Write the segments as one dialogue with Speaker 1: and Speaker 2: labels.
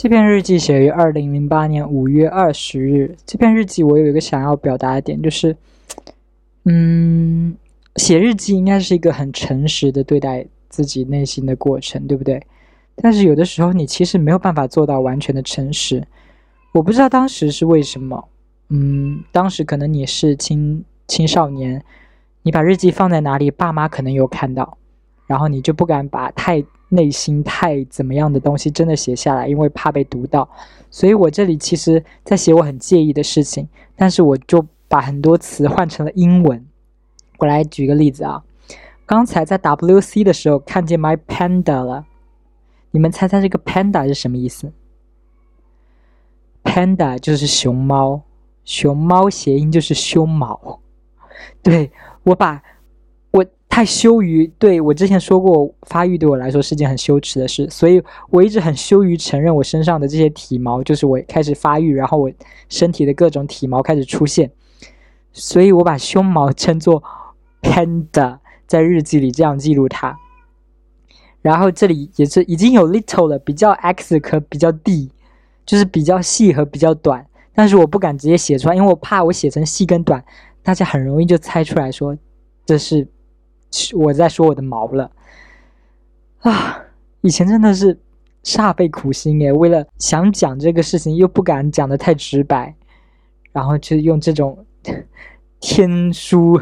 Speaker 1: 这篇日记写于二零零八年五月二十日。这篇日记我有一个想要表达的点，就是，嗯，写日记应该是一个很诚实的对待自己内心的过程，对不对？但是有的时候你其实没有办法做到完全的诚实。我不知道当时是为什么，嗯，当时可能你是青青少年，你把日记放在哪里，爸妈可能有看到，然后你就不敢把太。内心太怎么样的东西真的写下来，因为怕被读到，所以我这里其实在写我很介意的事情，但是我就把很多词换成了英文。我来举个例子啊，刚才在 WC 的时候看见 my panda 了，你们猜猜这个 panda 是什么意思？panda 就是熊猫，熊猫谐音就是胸毛。对我把。太羞于对我之前说过，发育对我来说是件很羞耻的事，所以我一直很羞于承认我身上的这些体毛，就是我开始发育，然后我身体的各种体毛开始出现，所以我把胸毛称作 panda，在日记里这样记录它。然后这里也是已经有 little 了，比较 x 和比较 d，就是比较细和比较短，但是我不敢直接写出来，因为我怕我写成细跟短，大家很容易就猜出来说这是。我在说我的毛了啊！以前真的是煞费苦心诶，为了想讲这个事情，又不敢讲的太直白，然后就用这种 天书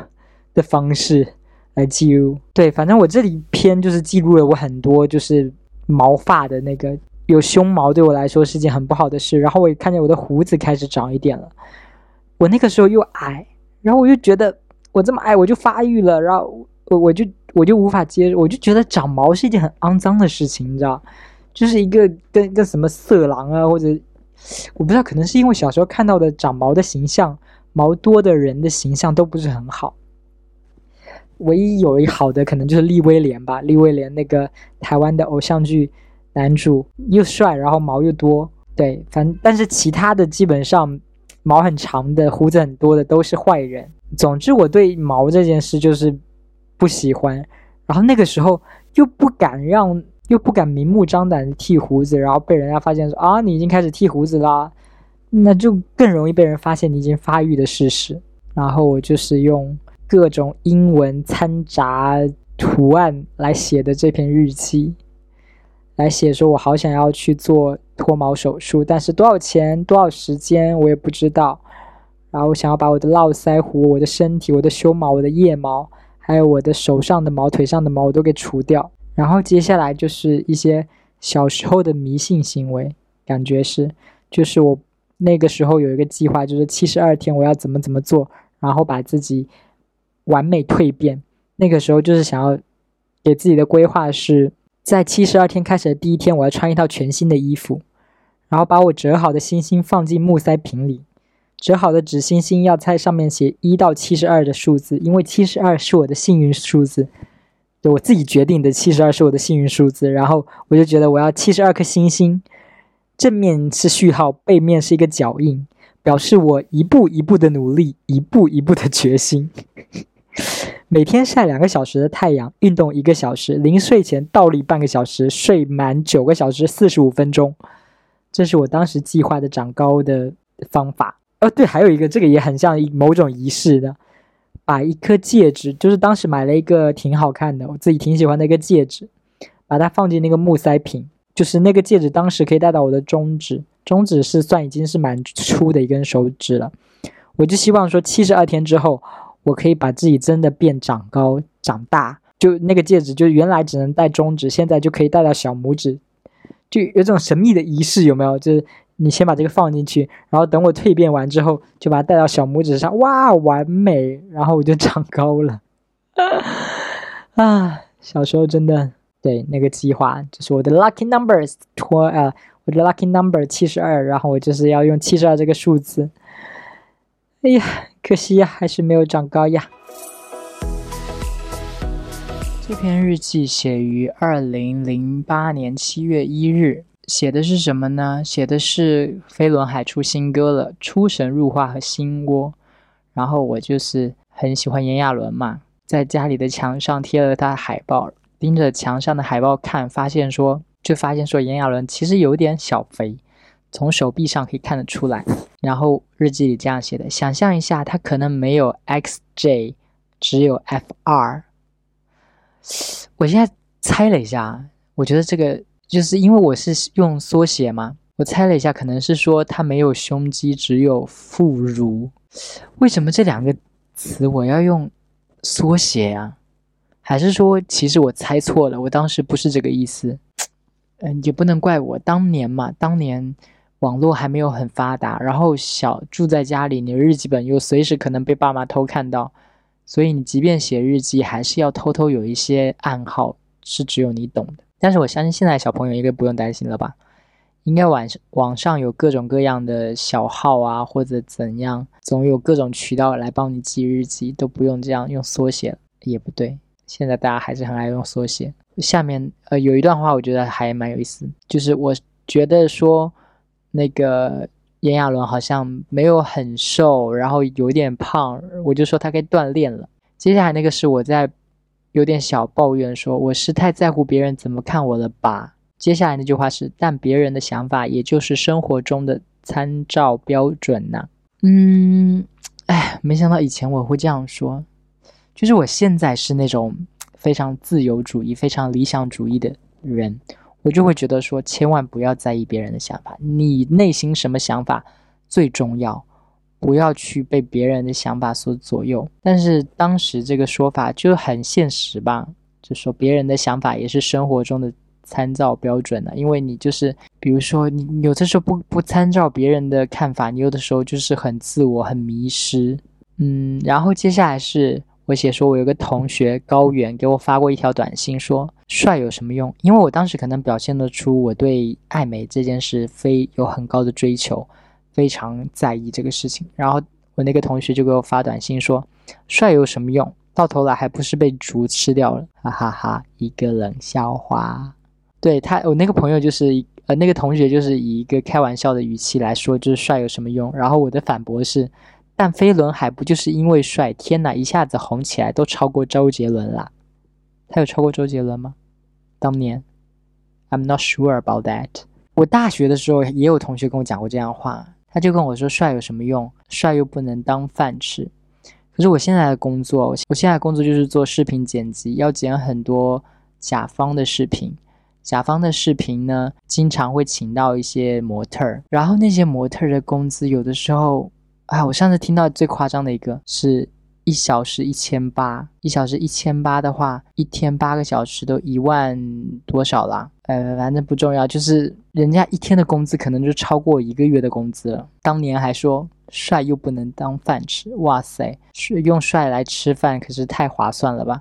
Speaker 1: 的方式来记录。对，反正我这里篇就是记录了我很多就是毛发的那个有胸毛，对我来说是件很不好的事。然后我也看见我的胡子开始长一点了。我那个时候又矮，然后我又觉得我这么矮，我就发育了，然后。我我就我就无法接受，我就觉得长毛是一件很肮脏的事情，你知道，就是一个跟跟什么色狼啊，或者我不知道，可能是因为小时候看到的长毛的形象，毛多的人的形象都不是很好。唯一有一好的可能就是利威廉吧，利威廉那个台湾的偶像剧男主又帅，然后毛又多，对，反但是其他的基本上毛很长的、胡子很多的都是坏人。总之，我对毛这件事就是。不喜欢，然后那个时候又不敢让，又不敢明目张胆的剃胡子，然后被人家发现说啊，你已经开始剃胡子啦，那就更容易被人发现你已经发育的事实。然后我就是用各种英文掺杂图案来写的这篇日记，来写说我好想要去做脱毛手术，但是多少钱、多少时间我也不知道。然后我想要把我的络腮胡、我的身体、我的胸毛、我的腋毛。还有我的手上的毛、腿上的毛我都给除掉，然后接下来就是一些小时候的迷信行为，感觉是，就是我那个时候有一个计划，就是七十二天我要怎么怎么做，然后把自己完美蜕变。那个时候就是想要给自己的规划是在七十二天开始的第一天，我要穿一套全新的衣服，然后把我折好的星星放进木塞瓶里。折好的纸星星要在上面写一到七十二的数字，因为七十二是我的幸运数字，对我自己决定的。七十二是我的幸运数字，然后我就觉得我要七十二颗星星，正面是序号，背面是一个脚印，表示我一步一步的努力，一步一步的决心。每天晒两个小时的太阳，运动一个小时，临睡前倒立半个小时，睡满九个小时四十五分钟。这是我当时计划的长高的方法。哦，对，还有一个，这个也很像某种仪式的，把一颗戒指，就是当时买了一个挺好看的，我自己挺喜欢的一个戒指，把它放进那个木塞瓶，就是那个戒指当时可以戴到我的中指，中指是算已经是蛮粗的一根手指了，我就希望说七十二天之后，我可以把自己真的变长高长大，就那个戒指就原来只能戴中指，现在就可以戴到小拇指，就有种神秘的仪式，有没有？就是。你先把这个放进去，然后等我蜕变完之后，就把它戴到小拇指上，哇，完美！然后我就长高了。啊，小时候真的对那个计划，就是我的 lucky numbers 托呃，我的 lucky number 七十二，然后我就是要用七十二这个数字。哎呀，可惜呀，还是没有长高呀。这篇日记写于二零零八年七月一日。写的是什么呢？写的是飞轮海出新歌了，《出神入化》和《心窝》。然后我就是很喜欢炎亚纶嘛，在家里的墙上贴了他的海报，盯着墙上的海报看，发现说，就发现说炎亚纶其实有点小肥，从手臂上可以看得出来。然后日记里这样写的：想象一下，他可能没有 XJ，只有 FR。我现在猜了一下，我觉得这个就是因为我是用缩写嘛，我猜了一下，可能是说他没有胸肌，只有副乳。为什么这两个词我要用缩写啊？还是说其实我猜错了？我当时不是这个意思。嗯，也不能怪我，当年嘛，当年网络还没有很发达，然后小住在家里，你的日记本又随时可能被爸妈偷看到，所以你即便写日记，还是要偷偷有一些暗号，是只有你懂的。但是我相信现在小朋友应该不用担心了吧？应该网网上有各种各样的小号啊，或者怎样，总有各种渠道来帮你记日记，都不用这样用缩写，也不对。现在大家还是很爱用缩写。下面呃有一段话，我觉得还蛮有意思，就是我觉得说那个炎亚纶好像没有很瘦，然后有点胖，我就说他该锻炼了。接下来那个是我在有点小抱怨，说我是太在乎别人怎么看我了吧。接下来那句话是，但别人的想法也就是生活中的参照标准呐。嗯，哎，没想到以前我会这样说，就是我现在是那种。非常自由主义、非常理想主义的人，我就会觉得说，千万不要在意别人的想法，你内心什么想法最重要，不要去被别人的想法所左右。但是当时这个说法就很现实吧，就说别人的想法也是生活中的参照标准呢，因为你就是，比如说你有的时候不不参照别人的看法，你有的时候就是很自我、很迷失。嗯，然后接下来是。我写说，我有个同学高原给我发过一条短信，说帅有什么用？因为我当时可能表现得出我对爱美这件事非有很高的追求，非常在意这个事情。然后我那个同学就给我发短信说，帅有什么用？到头来还不是被猪吃掉了，哈哈哈！一个冷笑话。对他，我那个朋友就是呃，那个同学就是以一个开玩笑的语气来说，就是帅有什么用？然后我的反驳是。但飞轮海不就是因为帅？天哪，一下子红起来，都超过周杰伦啦！他有超过周杰伦吗？当年，I'm not sure about that。我大学的时候也有同学跟我讲过这样话，他就跟我说：“帅有什么用？帅又不能当饭吃。”可是我现在的工作，我现在工作就是做视频剪辑，要剪很多甲方的视频。甲方的视频呢，经常会请到一些模特儿，然后那些模特儿的工资有的时候。啊，我上次听到最夸张的一个是一小时一千八，一小时一千八的话，一天八个小时都一万多少啦？呃，反正不重要，就是人家一天的工资可能就超过一个月的工资了。当年还说帅又不能当饭吃，哇塞，用帅来吃饭可是太划算了吧？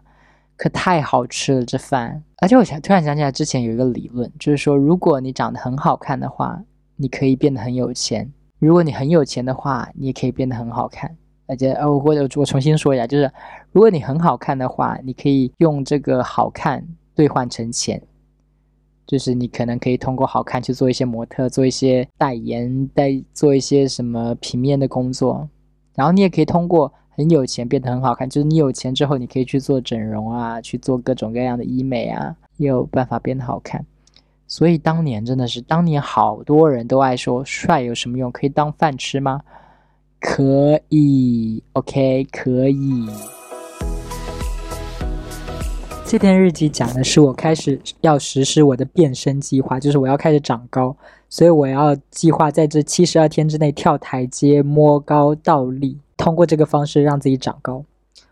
Speaker 1: 可太好吃了这饭。而且我想突然想起来，之前有一个理论，就是说如果你长得很好看的话，你可以变得很有钱。如果你很有钱的话，你也可以变得很好看。而且，呃，或者我重新说一下，就是如果你很好看的话，你可以用这个好看兑换成钱。就是你可能可以通过好看去做一些模特，做一些代言，代做一些什么平面的工作。然后你也可以通过很有钱变得很好看，就是你有钱之后，你可以去做整容啊，去做各种各样的医美啊，也有办法变得好看。所以当年真的是，当年好多人都爱说帅有什么用？可以当饭吃吗？可以，OK，可以。这篇日记讲的是我开始要实施我的变身计划，就是我要开始长高，所以我要计划在这七十二天之内跳台阶、摸高、倒立，通过这个方式让自己长高。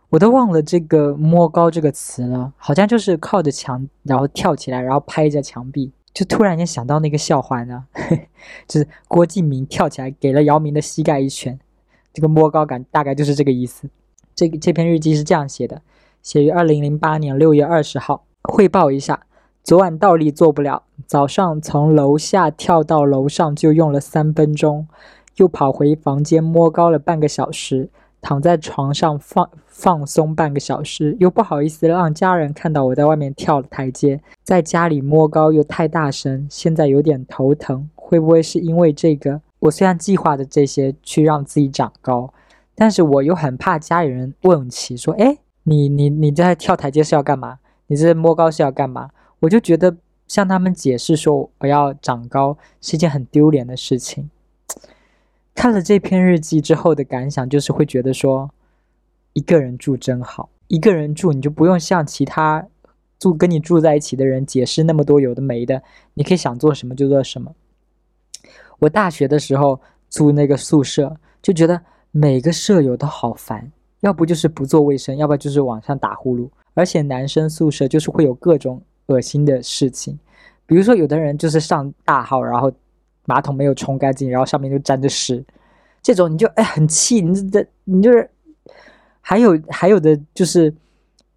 Speaker 1: 我都忘了这个“摸高”这个词了，好像就是靠着墙，然后跳起来，然后拍着墙壁。就突然间想到那个笑话呢，就是郭敬明跳起来给了姚明的膝盖一拳，这个摸高感大概就是这个意思。这个这篇日记是这样写的：写于二零零八年六月二十号，汇报一下，昨晚倒立做不了，早上从楼下跳到楼上就用了三分钟，又跑回房间摸高了半个小时。躺在床上放放松半个小时，又不好意思让家人看到我在外面跳了台阶，在家里摸高又太大声，现在有点头疼。会不会是因为这个？我虽然计划着这些去让自己长高，但是我又很怕家里人问起，说：“哎，你你你在跳台阶是要干嘛？你这摸高是要干嘛？”我就觉得向他们解释说我要长高是一件很丢脸的事情。看了这篇日记之后的感想就是会觉得说，一个人住真好，一个人住你就不用向其他住跟你住在一起的人解释那么多有的没的，你可以想做什么就做什么。我大学的时候租那个宿舍，就觉得每个舍友都好烦，要不就是不做卫生，要不就是晚上打呼噜，而且男生宿舍就是会有各种恶心的事情，比如说有的人就是上大号，然后。马桶没有冲干净，然后上面就沾着屎，这种你就哎很气，你这你就是还有还有的就是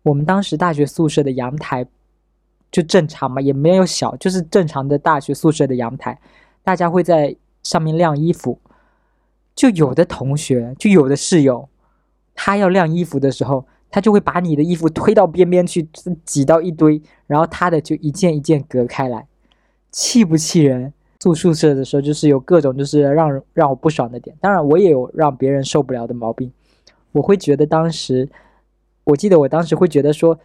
Speaker 1: 我们当时大学宿舍的阳台就正常嘛，也没有小，就是正常的大学宿舍的阳台，大家会在上面晾衣服，就有的同学就有的室友，他要晾衣服的时候，他就会把你的衣服推到边边去，挤到一堆，然后他的就一件一件隔开来，气不气人？住宿舍的时候，就是有各种就是让让我不爽的点。当然，我也有让别人受不了的毛病。我会觉得当时，我记得我当时会觉得说，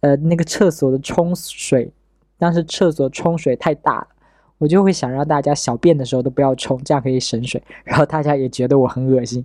Speaker 1: 呃，那个厕所的冲水，当时厕所冲水太大了，我就会想让大家小便的时候都不要冲，这样可以省水。然后大家也觉得我很恶心。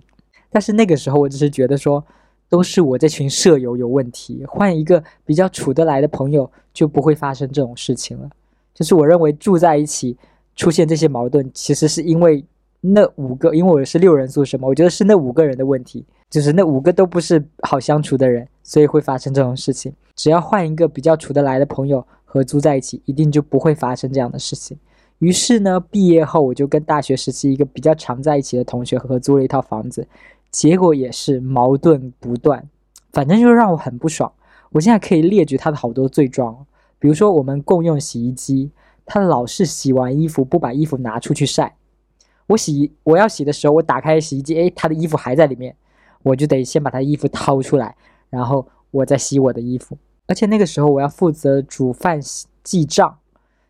Speaker 1: 但是那个时候，我只是觉得说，都是我这群舍友有问题，换一个比较处得来的朋友，就不会发生这种事情了。就是我认为住在一起。出现这些矛盾，其实是因为那五个，因为我是六人宿舍嘛，我觉得是那五个人的问题，就是那五个都不是好相处的人，所以会发生这种事情。只要换一个比较处得来的朋友合租在一起，一定就不会发生这样的事情。于是呢，毕业后我就跟大学时期一个比较常在一起的同学合租了一套房子，结果也是矛盾不断，反正就让我很不爽。我现在可以列举他的好多罪状，比如说我们共用洗衣机。他老是洗完衣服不把衣服拿出去晒，我洗我要洗的时候，我打开洗衣机，哎，他的衣服还在里面，我就得先把他衣服掏出来，然后我再洗我的衣服。而且那个时候我要负责煮饭记账，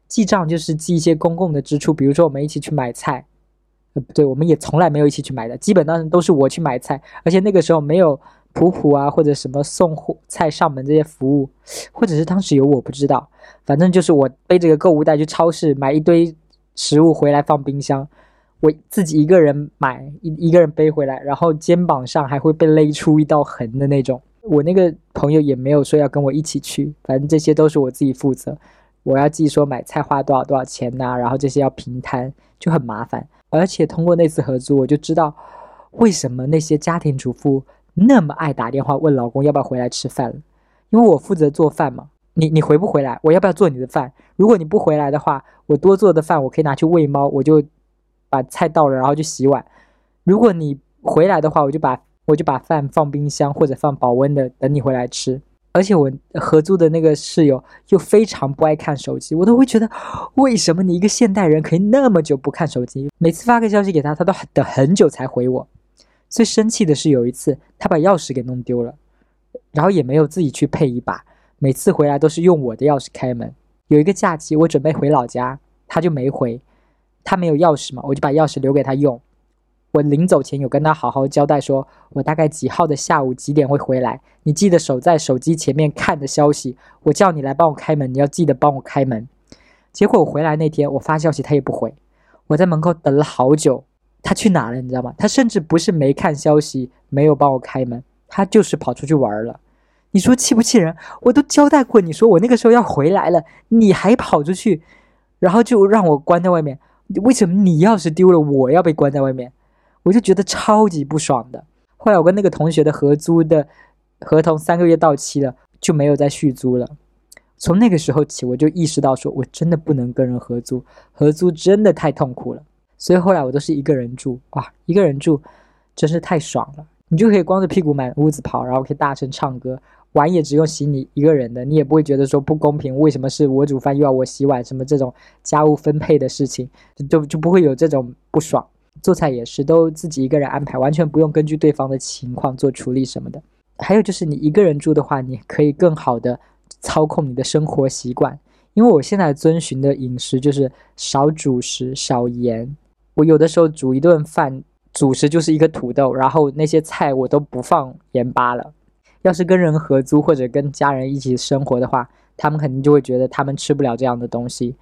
Speaker 1: 记账就是记一些公共的支出，比如说我们一起去买菜，呃，不对，我们也从来没有一起去买的，基本上都是我去买菜，而且那个时候没有。普普啊，或者什么送货菜上门这些服务，或者是当时有我不知道，反正就是我背着个购物袋去超市买一堆食物回来放冰箱，我自己一个人买一一个人背回来，然后肩膀上还会被勒出一道痕的那种。我那个朋友也没有说要跟我一起去，反正这些都是我自己负责。我要记说买菜花多少多少钱呐，然后这些要平摊，就很麻烦。而且通过那次合租，我就知道为什么那些家庭主妇。那么爱打电话问老公要不要回来吃饭了，因为我负责做饭嘛。你你回不回来，我要不要做你的饭？如果你不回来的话，我多做的饭我可以拿去喂猫，我就把菜倒了，然后就洗碗。如果你回来的话，我就把我就把饭放冰箱或者放保温的，等你回来吃。而且我合租的那个室友又非常不爱看手机，我都会觉得为什么你一个现代人可以那么久不看手机？每次发个消息给他，他都等很久才回我。最生气的是有一次，他把钥匙给弄丢了，然后也没有自己去配一把，每次回来都是用我的钥匙开门。有一个假期，我准备回老家，他就没回，他没有钥匙嘛，我就把钥匙留给他用。我临走前有跟他好好交代，说我大概几号的下午几点会回来，你记得守在手机前面看着消息，我叫你来帮我开门，你要记得帮我开门。结果我回来那天，我发消息他也不回，我在门口等了好久。他去哪了？你知道吗？他甚至不是没看消息，没有帮我开门，他就是跑出去玩了。你说气不气人？我都交代过，你说我那个时候要回来了，你还跑出去，然后就让我关在外面。为什么你钥匙丢了，我要被关在外面？我就觉得超级不爽的。后来我跟那个同学的合租的合同三个月到期了，就没有再续租了。从那个时候起，我就意识到，说我真的不能跟人合租，合租真的太痛苦了。所以后来我都是一个人住，哇，一个人住真是太爽了！你就可以光着屁股满屋子跑，然后可以大声唱歌，碗也只用洗你一个人的，你也不会觉得说不公平，为什么是我煮饭又要我洗碗，什么这种家务分配的事情，就就不会有这种不爽。做菜也是都自己一个人安排，完全不用根据对方的情况做处理什么的。还有就是你一个人住的话，你可以更好的操控你的生活习惯，因为我现在遵循的饮食就是少主食、少盐。我有的时候煮一顿饭，主食就是一个土豆，然后那些菜我都不放盐巴了。要是跟人合租或者跟家人一起生活的话，他们肯定就会觉得他们吃不了这样的东西，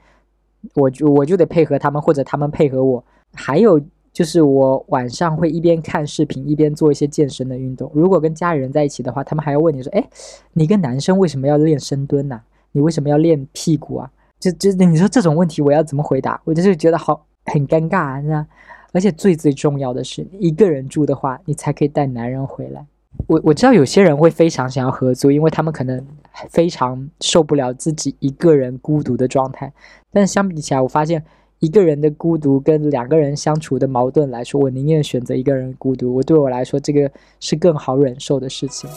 Speaker 1: 我就我就得配合他们，或者他们配合我。还有就是我晚上会一边看视频一边做一些健身的运动。如果跟家里人在一起的话，他们还要问你说：“哎，你一个男生为什么要练深蹲呢？你为什么要练屁股啊？”就就你说这种问题我要怎么回答？我就是觉得好很尴尬，你知道？而且最最重要的是，一个人住的话，你才可以带男人回来。我我知道有些人会非常想要合租，因为他们可能非常受不了自己一个人孤独的状态。但是相比起来，我发现一个人的孤独跟两个人相处的矛盾来说，我宁愿选择一个人孤独。我对我来说，这个是更好忍受的事情。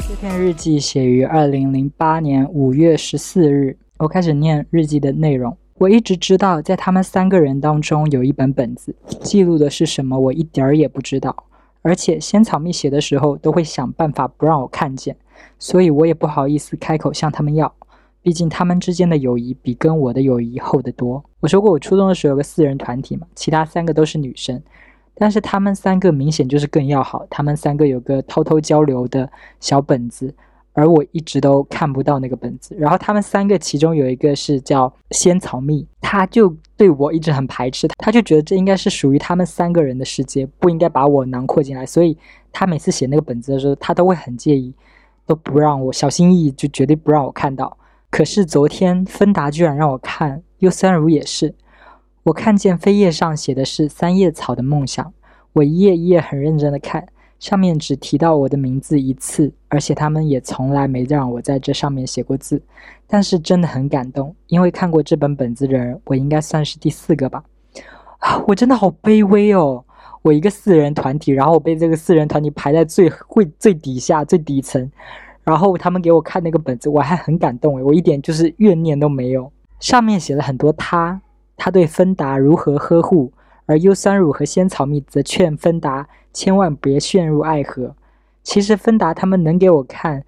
Speaker 1: 这篇日记写于二零零八年五月十四日。我开始念日记的内容。我一直知道，在他们三个人当中有一本本子，记录的是什么，我一点儿也不知道。而且仙草蜜写的时候都会想办法不让我看见，所以我也不好意思开口向他们要。毕竟他们之间的友谊比跟我的友谊厚得多。我说过，我初中的时候有个四人团体嘛，其他三个都是女生，但是他们三个明显就是更要好。他们三个有个偷偷交流的小本子。而我一直都看不到那个本子。然后他们三个其中有一个是叫仙草蜜，他就对我一直很排斥，他就觉得这应该是属于他们三个人的世界，不应该把我囊括进来。所以他每次写那个本子的时候，他都会很介意，都不让我小心翼翼，就绝对不让我看到。可是昨天芬达居然让我看，优酸乳也是，我看见扉页上写的是三叶草的梦想，我一页一页很认真的看。上面只提到我的名字一次，而且他们也从来没让我在这上面写过字。但是真的很感动，因为看过这本本子的人，我应该算是第四个吧。啊，我真的好卑微哦！我一个四人团体，然后我被这个四人团体排在最会最底下最底层，然后他们给我看那个本子，我还很感动诶，我一点就是怨念都没有。上面写了很多他，他对芬达如何呵护，而优酸乳和仙草蜜则劝芬达。千万别陷入爱河。其实芬达他们能给我看，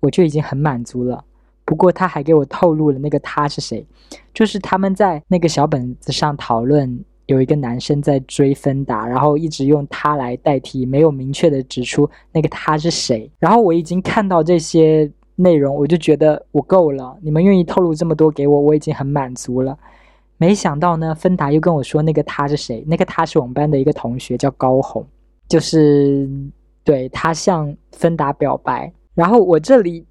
Speaker 1: 我就已经很满足了。不过他还给我透露了那个他是谁，就是他们在那个小本子上讨论，有一个男生在追芬达，然后一直用他来代替，没有明确的指出那个他是谁。然后我已经看到这些内容，我就觉得我够了。你们愿意透露这么多给我，我已经很满足了。没想到呢，芬达又跟我说那个他是谁，那个他是我们班的一个同学，叫高红。就是对他向芬达表白，然后我这里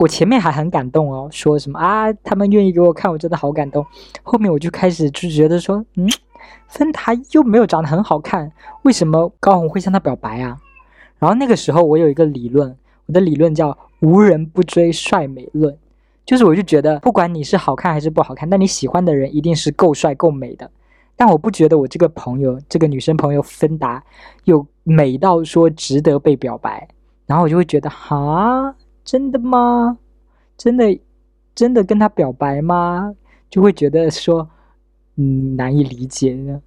Speaker 1: 我前面还很感动哦，说什么啊，他们愿意给我看，我真的好感动。后面我就开始就觉得说，嗯，芬达又没有长得很好看，为什么高红会向他表白啊？然后那个时候我有一个理论，我的理论叫“无人不追帅美论”，就是我就觉得不管你是好看还是不好看，但你喜欢的人一定是够帅够美的。但我不觉得我这个朋友，这个女生朋友芬达，有美到说值得被表白，然后我就会觉得，哈，真的吗？真的，真的跟他表白吗？就会觉得说，嗯，难以理解呢。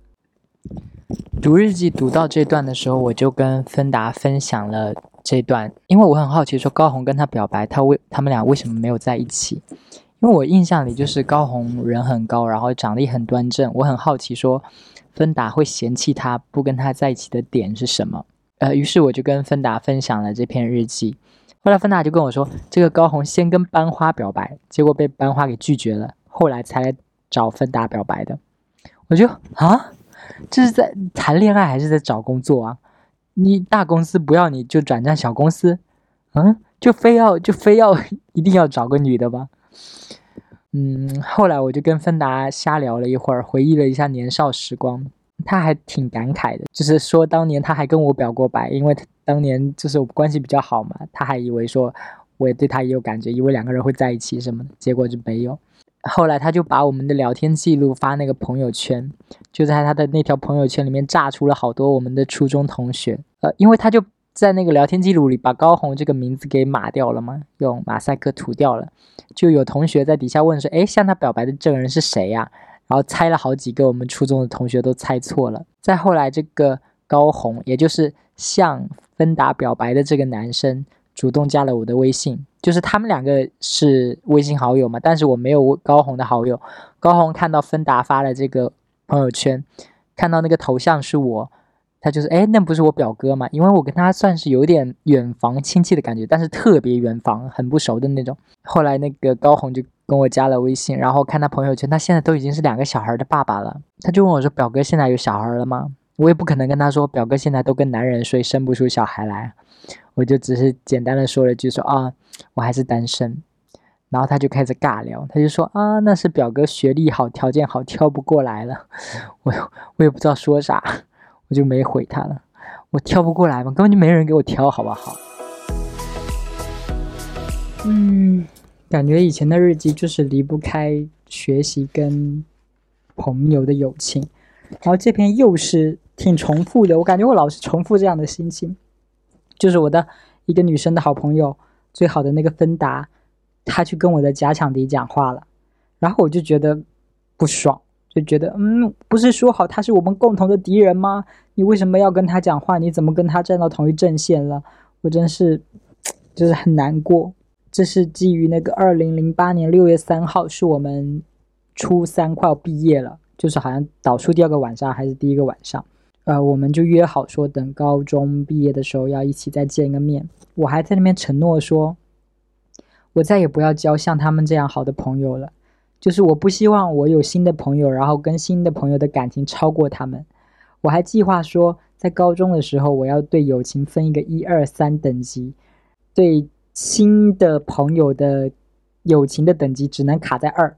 Speaker 1: 读日记读到这段的时候，我就跟芬达分享了这段，因为我很好奇，说高红跟他表白，他为他们俩为什么没有在一起？因为我印象里就是高红人很高，然后长得也很端正。我很好奇，说芬达会嫌弃他不跟他在一起的点是什么？呃，于是我就跟芬达分享了这篇日记。后来芬达就跟我说，这个高红先跟班花表白，结果被班花给拒绝了，后来才找芬达表白的。我就啊，这是在谈恋爱还是在找工作啊？你大公司不要你就转战小公司，嗯，就非要就非要一定要找个女的吧？嗯，后来我就跟芬达瞎聊了一会儿，回忆了一下年少时光，他还挺感慨的，就是说当年他还跟我表过白，因为当年就是关系比较好嘛，他还以为说我也对他也有感觉，以为两个人会在一起什么的，结果就没有。后来他就把我们的聊天记录发那个朋友圈，就在他的那条朋友圈里面炸出了好多我们的初中同学，呃，因为他就。在那个聊天记录里，把高红这个名字给码掉了嘛？用马赛克涂掉了。就有同学在底下问说：“哎，向他表白的这个人是谁呀？”然后猜了好几个，我们初中的同学都猜错了。再后来，这个高红，也就是向芬达表白的这个男生，主动加了我的微信，就是他们两个是微信好友嘛。但是我没有高红的好友。高红看到芬达发了这个朋友圈，看到那个头像是我。他就是哎，那不是我表哥嘛？因为我跟他算是有点远房亲戚的感觉，但是特别远房，很不熟的那种。后来那个高红就跟我加了微信，然后看他朋友圈，他现在都已经是两个小孩的爸爸了。他就问我说：“表哥现在有小孩了吗？”我也不可能跟他说：“表哥现在都跟男人睡，生不出小孩来。”我就只是简单的说了句：“说啊，我还是单身。”然后他就开始尬聊，他就说：“啊，那是表哥学历好，条件好，挑不过来了。”我我也不知道说啥。我就没回他了，我挑不过来嘛，根本就没人给我挑，好不好？嗯，感觉以前的日记就是离不开学习跟朋友的友情，然后这篇又是挺重复的，我感觉我老是重复这样的心情，就是我的一个女生的好朋友，最好的那个芬达，她去跟我的假想敌讲话了，然后我就觉得不爽。就觉得，嗯，不是说好他是我们共同的敌人吗？你为什么要跟他讲话？你怎么跟他站到同一阵线了？我真是，就是很难过。这是基于那个二零零八年六月三号，是我们初三快要毕业了，就是好像倒数第二个晚上还是第一个晚上，呃，我们就约好说等高中毕业的时候要一起再见个面。我还在那边承诺说，我再也不要交像他们这样好的朋友了。就是我不希望我有新的朋友，然后跟新的朋友的感情超过他们。我还计划说，在高中的时候，我要对友情分一个一二三等级，对新的朋友的友情的等级只能卡在二，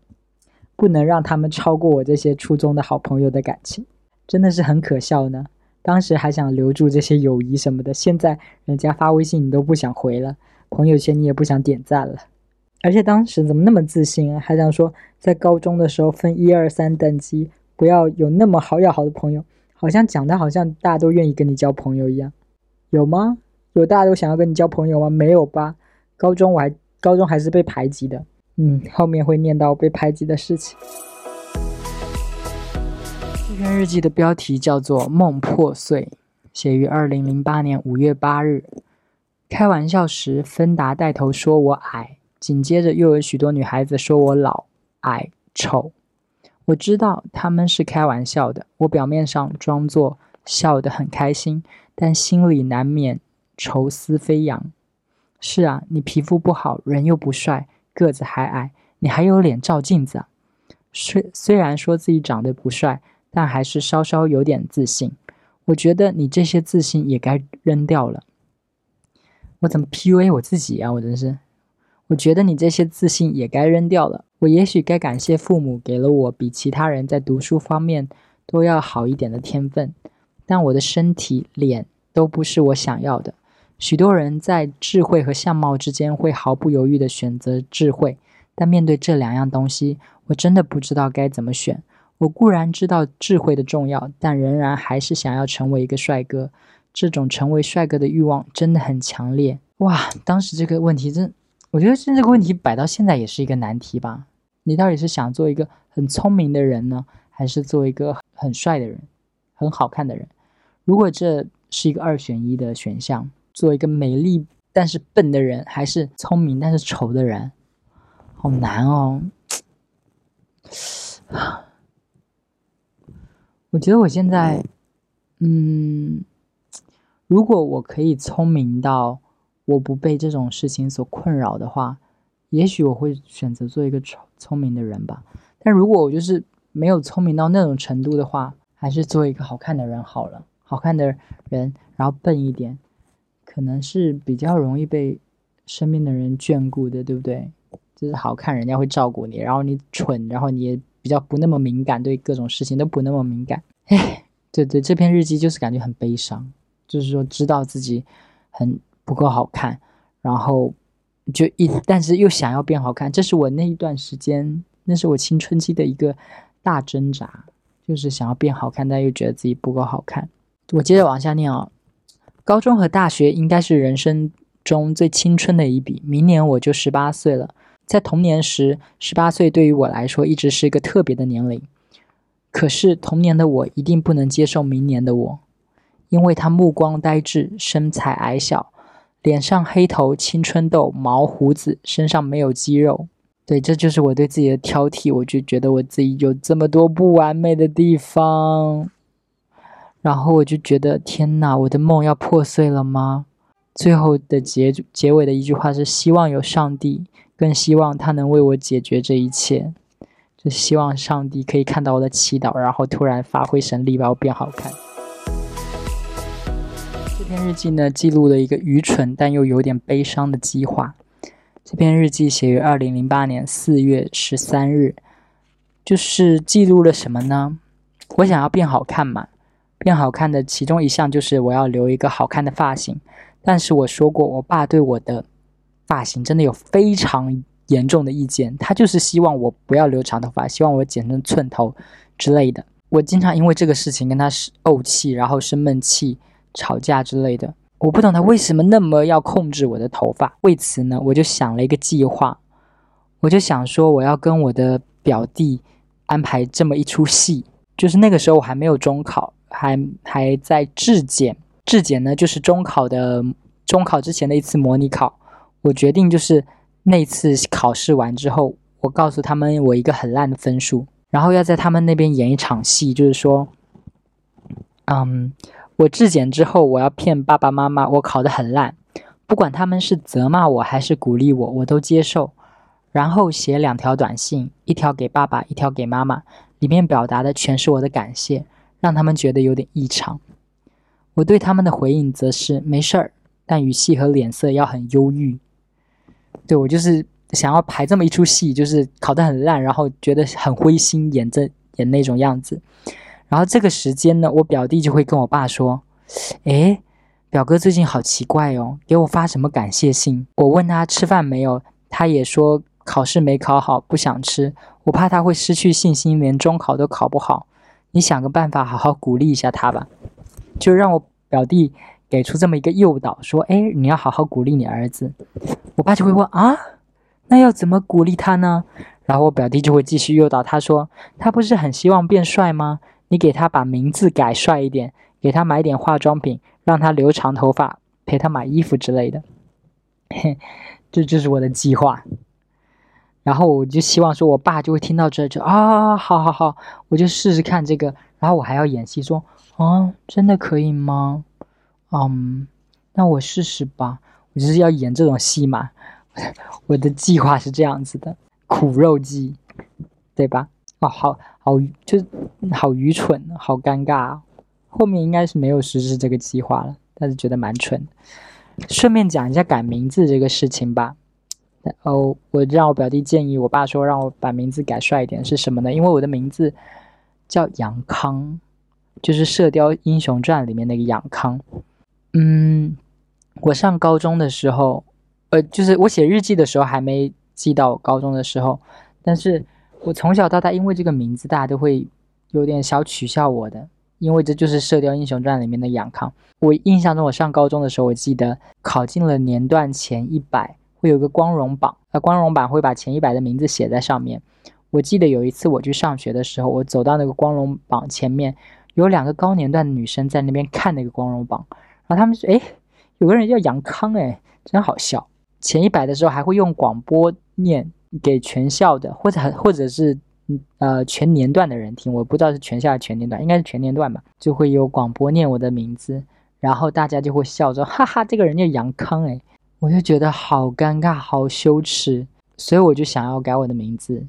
Speaker 1: 不能让他们超过我这些初中的好朋友的感情。真的是很可笑呢。当时还想留住这些友谊什么的，现在人家发微信你都不想回了，朋友圈你也不想点赞了。而且当时怎么那么自信啊？还想说在高中的时候分一二三等级，不要有那么好要好的朋友，好像讲的好像大家都愿意跟你交朋友一样，有吗？有大家都想要跟你交朋友吗？没有吧？高中我还高中还是被排挤的，嗯，后面会念到被排挤的事情。这篇日记的标题叫做《梦破碎》，写于二零零八年五月八日。开玩笑时，芬达带头说我矮。紧接着又有许多女孩子说我老、矮、丑。我知道他们是开玩笑的，我表面上装作笑得很开心，但心里难免愁思飞扬。是啊，你皮肤不好，人又不帅，个子还矮，你还有脸照镜子啊？虽虽然说自己长得不帅，但还是稍稍有点自信。我觉得你这些自信也该扔掉了。我怎么 PUA 我自己啊？我真是。我觉得你这些自信也该扔掉了。我也许该感谢父母给了我比其他人在读书方面都要好一点的天分，但我的身体、脸都不是我想要的。许多人在智慧和相貌之间会毫不犹豫地选择智慧，但面对这两样东西，我真的不知道该怎么选。我固然知道智慧的重要，但仍然还是想要成为一个帅哥。这种成为帅哥的欲望真的很强烈。哇，当时这个问题真。我觉得这个问题摆到现在也是一个难题吧。你到底是想做一个很聪明的人呢，还是做一个很帅的人、很好看的人？如果这是一个二选一的选项，做一个美丽但是笨的人，还是聪明但是丑的人？好难哦。我觉得我现在，嗯，如果我可以聪明到。我不被这种事情所困扰的话，也许我会选择做一个聪聪明的人吧。但如果我就是没有聪明到那种程度的话，还是做一个好看的人好了。好看的人，然后笨一点，可能是比较容易被身边的人眷顾的，对不对？就是好看，人家会照顾你。然后你蠢，然后你也比较不那么敏感，对各种事情都不那么敏感。哎，对对，这篇日记就是感觉很悲伤，就是说知道自己很。不够好看，然后就一，但是又想要变好看，这是我那一段时间，那是我青春期的一个大挣扎，就是想要变好看，但又觉得自己不够好看。我接着往下念啊，高中和大学应该是人生中最青春的一笔，明年我就十八岁了。在童年时，十八岁对于我来说一直是一个特别的年龄，可是童年的我一定不能接受明年的我，因为他目光呆滞，身材矮小。脸上黑头、青春痘、毛胡子，身上没有肌肉。对，这就是我对自己的挑剔。我就觉得我自己有这么多不完美的地方。然后我就觉得天哪，我的梦要破碎了吗？最后的结结尾的一句话是：希望有上帝，更希望他能为我解决这一切。就希望上帝可以看到我的祈祷，然后突然发挥神力，把我变好看。这篇日记呢，记录了一个愚蠢但又有点悲伤的计划。这篇日记写于二零零八年四月十三日，就是记录了什么呢？我想要变好看嘛，变好看的其中一项就是我要留一个好看的发型。但是我说过，我爸对我的发型真的有非常。严重的意见，他就是希望我不要留长头发，希望我剪成寸头之类的。我经常因为这个事情跟他是怄气，然后生闷气、吵架之类的。我不懂他为什么那么要控制我的头发。为此呢，我就想了一个计划，我就想说我要跟我的表弟安排这么一出戏。就是那个时候我还没有中考，还还在质检。质检呢，就是中考的中考之前的一次模拟考。我决定就是。那次考试完之后，我告诉他们我一个很烂的分数，然后要在他们那边演一场戏，就是说，嗯，我质检之后，我要骗爸爸妈妈我考得很烂，不管他们是责骂我还是鼓励我，我都接受。然后写两条短信，一条给爸爸，一条给妈妈，里面表达的全是我的感谢，让他们觉得有点异常。我对他们的回应则是没事儿，但语气和脸色要很忧郁。对我就是想要排这么一出戏，就是考得很烂，然后觉得很灰心，演这演那种样子。然后这个时间呢，我表弟就会跟我爸说：“诶，表哥最近好奇怪哦，给我发什么感谢信？”我问他吃饭没有，他也说考试没考好，不想吃。我怕他会失去信心，连中考都考不好。你想个办法，好好鼓励一下他吧。就让我表弟。给出这么一个诱导，说：“哎，你要好好鼓励你儿子。”我爸就会问：“啊，那要怎么鼓励他呢？”然后我表弟就会继续诱导他说：“他不是很希望变帅吗？你给他把名字改帅一点，给他买点化妆品，让他留长头发，陪他买衣服之类的。” 嘿，这就是我的计划。然后我就希望说，我爸就会听到这就啊，好好好，我就试试看这个。然后我还要演戏说：“啊，真的可以吗？”嗯，那我试试吧。我就是要演这种戏嘛。我的计划是这样子的：苦肉计，对吧？哦，好好，就好愚蠢，好尴尬。后面应该是没有实施这个计划了，但是觉得蛮蠢。顺便讲一下改名字这个事情吧。哦，我让我表弟建议我爸说让我把名字改帅一点，是什么呢？因为我的名字叫杨康，就是《射雕英雄传》里面那个杨康。嗯，我上高中的时候，呃，就是我写日记的时候还没记到高中的时候，但是我从小到大因为这个名字，大家都会有点小取笑我的，因为这就是《射雕英雄传》里面的杨康。我印象中，我上高中的时候，我记得考进了年段前一百，会有个光荣榜，呃，光荣榜会把前一百的名字写在上面。我记得有一次我去上学的时候，我走到那个光荣榜前面，有两个高年段的女生在那边看那个光荣榜。然后他们说：“哎，有个人叫杨康，哎，真好笑。前一百的时候还会用广播念给全校的，或者或者是呃全年段的人听。我不知道是全校还是全年段，应该是全年段吧。就会有广播念我的名字，然后大家就会笑说：哈哈，这个人叫杨康，哎，我就觉得好尴尬，好羞耻，所以我就想要改我的名字。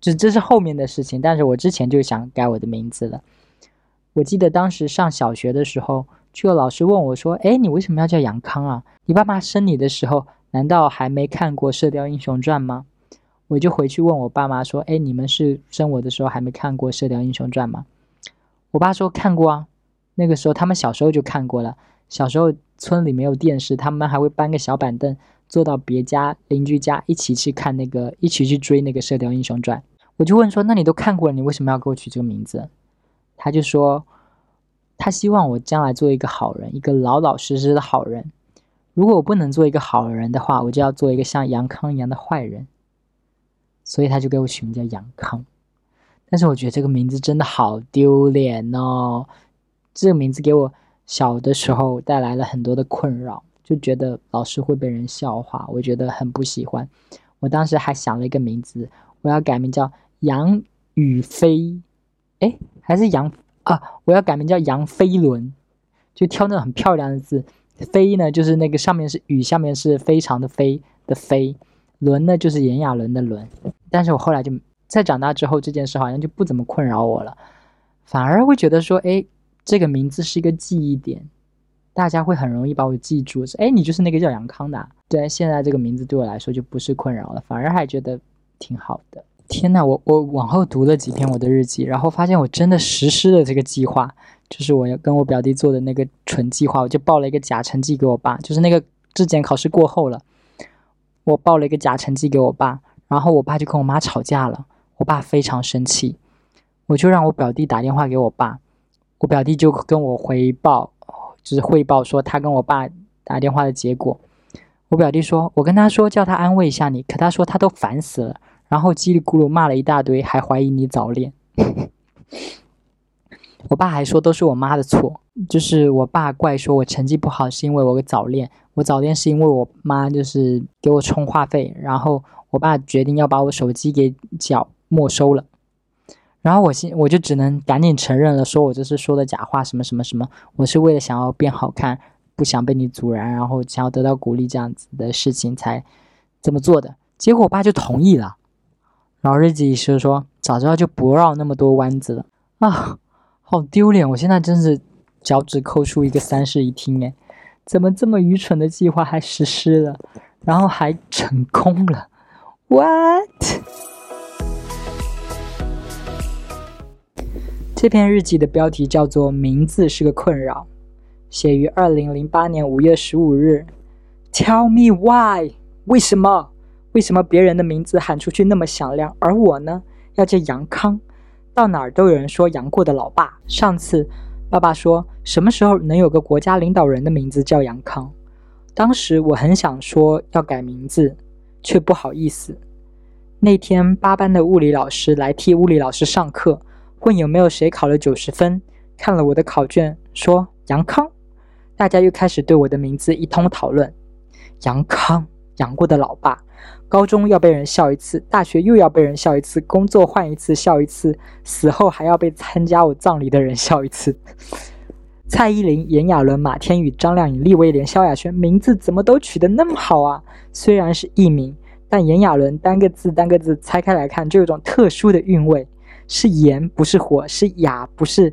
Speaker 1: 这这是后面的事情，但是我之前就想改我的名字了。我记得当时上小学的时候。”就有老师问我说：“哎，你为什么要叫杨康啊？你爸妈生你的时候，难道还没看过《射雕英雄传》吗？”我就回去问我爸妈说：“哎，你们是生我的时候还没看过《射雕英雄传》吗？”我爸说：“看过啊，那个时候他们小时候就看过了。小时候村里没有电视，他们还会搬个小板凳，坐到别家邻居家一起去看那个，一起去追那个《射雕英雄传》。”我就问说：“那你都看过了，你为什么要给我取这个名字？”他就说。他希望我将来做一个好人，一个老老实实的好人。如果我不能做一个好人的话，我就要做一个像杨康一样的坏人。所以他就给我取名叫杨康。但是我觉得这个名字真的好丢脸哦！这个名字给我小的时候带来了很多的困扰，就觉得老师会被人笑话，我觉得很不喜欢。我当时还想了一个名字，我要改名叫杨宇飞，哎，还是杨。啊，我要改名叫杨飞轮，就挑那种很漂亮的字。飞呢，就是那个上面是雨，下面是非常的飞的飞。轮呢，就是炎亚纶的轮。但是我后来就在长大之后，这件事好像就不怎么困扰我了，反而会觉得说，哎，这个名字是一个记忆点，大家会很容易把我记住。哎，你就是那个叫杨康的。对，现在这个名字对我来说就不是困扰了，反而还觉得挺好的。天呐，我我往后读了几篇我的日记，然后发现我真的实施了这个计划，就是我要跟我表弟做的那个蠢计划，我就报了一个假成绩给我爸，就是那个质检考试过后了，我报了一个假成绩给我爸，然后我爸就跟我妈吵架了，我爸非常生气，我就让我表弟打电话给我爸，我表弟就跟我回报，就是汇报说他跟我爸打电话的结果，我表弟说，我跟他说叫他安慰一下你，可他说他都烦死了。然后叽里咕噜骂了一大堆，还怀疑你早恋。我爸还说都是我妈的错，就是我爸怪说我成绩不好是因为我早恋，我早恋是因为我妈就是给我充话费，然后我爸决定要把我手机给缴没收了。然后我现我就只能赶紧承认了，说我这是说的假话，什么什么什么，我是为了想要变好看，不想被你阻拦，然后想要得到鼓励这样子的事情才这么做的。结果我爸就同意了。然后日记是说，早知道就不绕那么多弯子了啊，好丢脸！我现在真是脚趾抠出一个三室一厅哎，怎么这么愚蠢的计划还实施了，然后还成功了？What？这篇日记的标题叫做《名字是个困扰》，写于二零零八年五月十五日。Tell me why？为什么？为什么别人的名字喊出去那么响亮，而我呢要叫杨康？到哪儿都有人说杨过的老爸。上次爸爸说什么时候能有个国家领导人的名字叫杨康？当时我很想说要改名字，却不好意思。那天八班的物理老师来替物理老师上课，问有没有谁考了九十分，看了我的考卷说杨康。大家又开始对我的名字一通讨论。杨康，杨过的老爸。高中要被人笑一次，大学又要被人笑一次，工作换一次笑一次，死后还要被参加我葬礼的人笑一次。蔡依林、炎亚纶、马天宇、张靓颖、厉威廉、萧亚轩，名字怎么都取得那么好啊？虽然是艺名，但炎亚纶单个字单个字拆开来看，就有种特殊的韵味，是炎不是火，是雅不是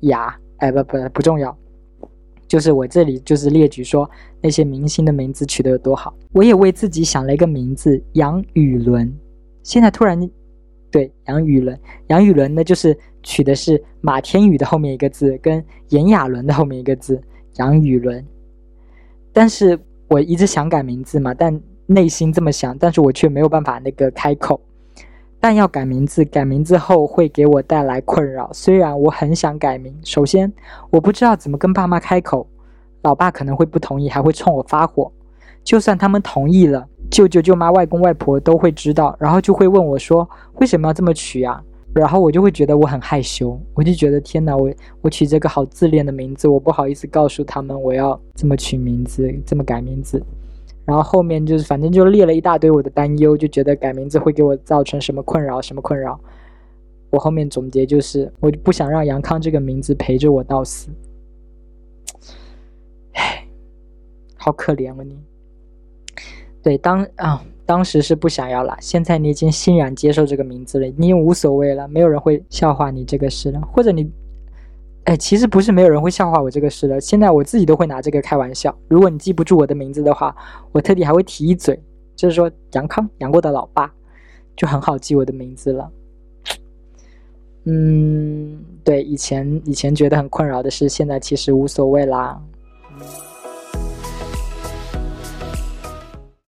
Speaker 1: 雅，哎不不不重要。就是我这里就是列举说那些明星的名字取得有多好，我也为自己想了一个名字杨雨伦。现在突然，对杨雨伦，杨雨伦呢就是取的是马天宇的后面一个字跟炎亚纶的后面一个字杨雨伦。但是我一直想改名字嘛，但内心这么想，但是我却没有办法那个开口。但要改名字，改名字后会给我带来困扰。虽然我很想改名，首先我不知道怎么跟爸妈开口，老爸可能会不同意，还会冲我发火。就算他们同意了，舅舅舅妈、外公外婆都会知道，然后就会问我说：“为什么要这么取啊？”然后我就会觉得我很害羞，我就觉得天哪，我我取这个好自恋的名字，我不好意思告诉他们我要这么取名字，这么改名字。然后后面就是，反正就列了一大堆我的担忧，就觉得改名字会给我造成什么困扰，什么困扰。我后面总结就是，我就不想让杨康这个名字陪着我到死。唉，好可怜啊你。对，当啊，当时是不想要了，现在你已经欣然接受这个名字了，你也无所谓了，没有人会笑话你这个事了，或者你。哎，其实不是没有人会笑话我这个事的，现在我自己都会拿这个开玩笑。如果你记不住我的名字的话，我特地还会提一嘴，就是说杨康，杨过的老爸，就很好记我的名字了。嗯，对，以前以前觉得很困扰的事，现在其实无所谓啦。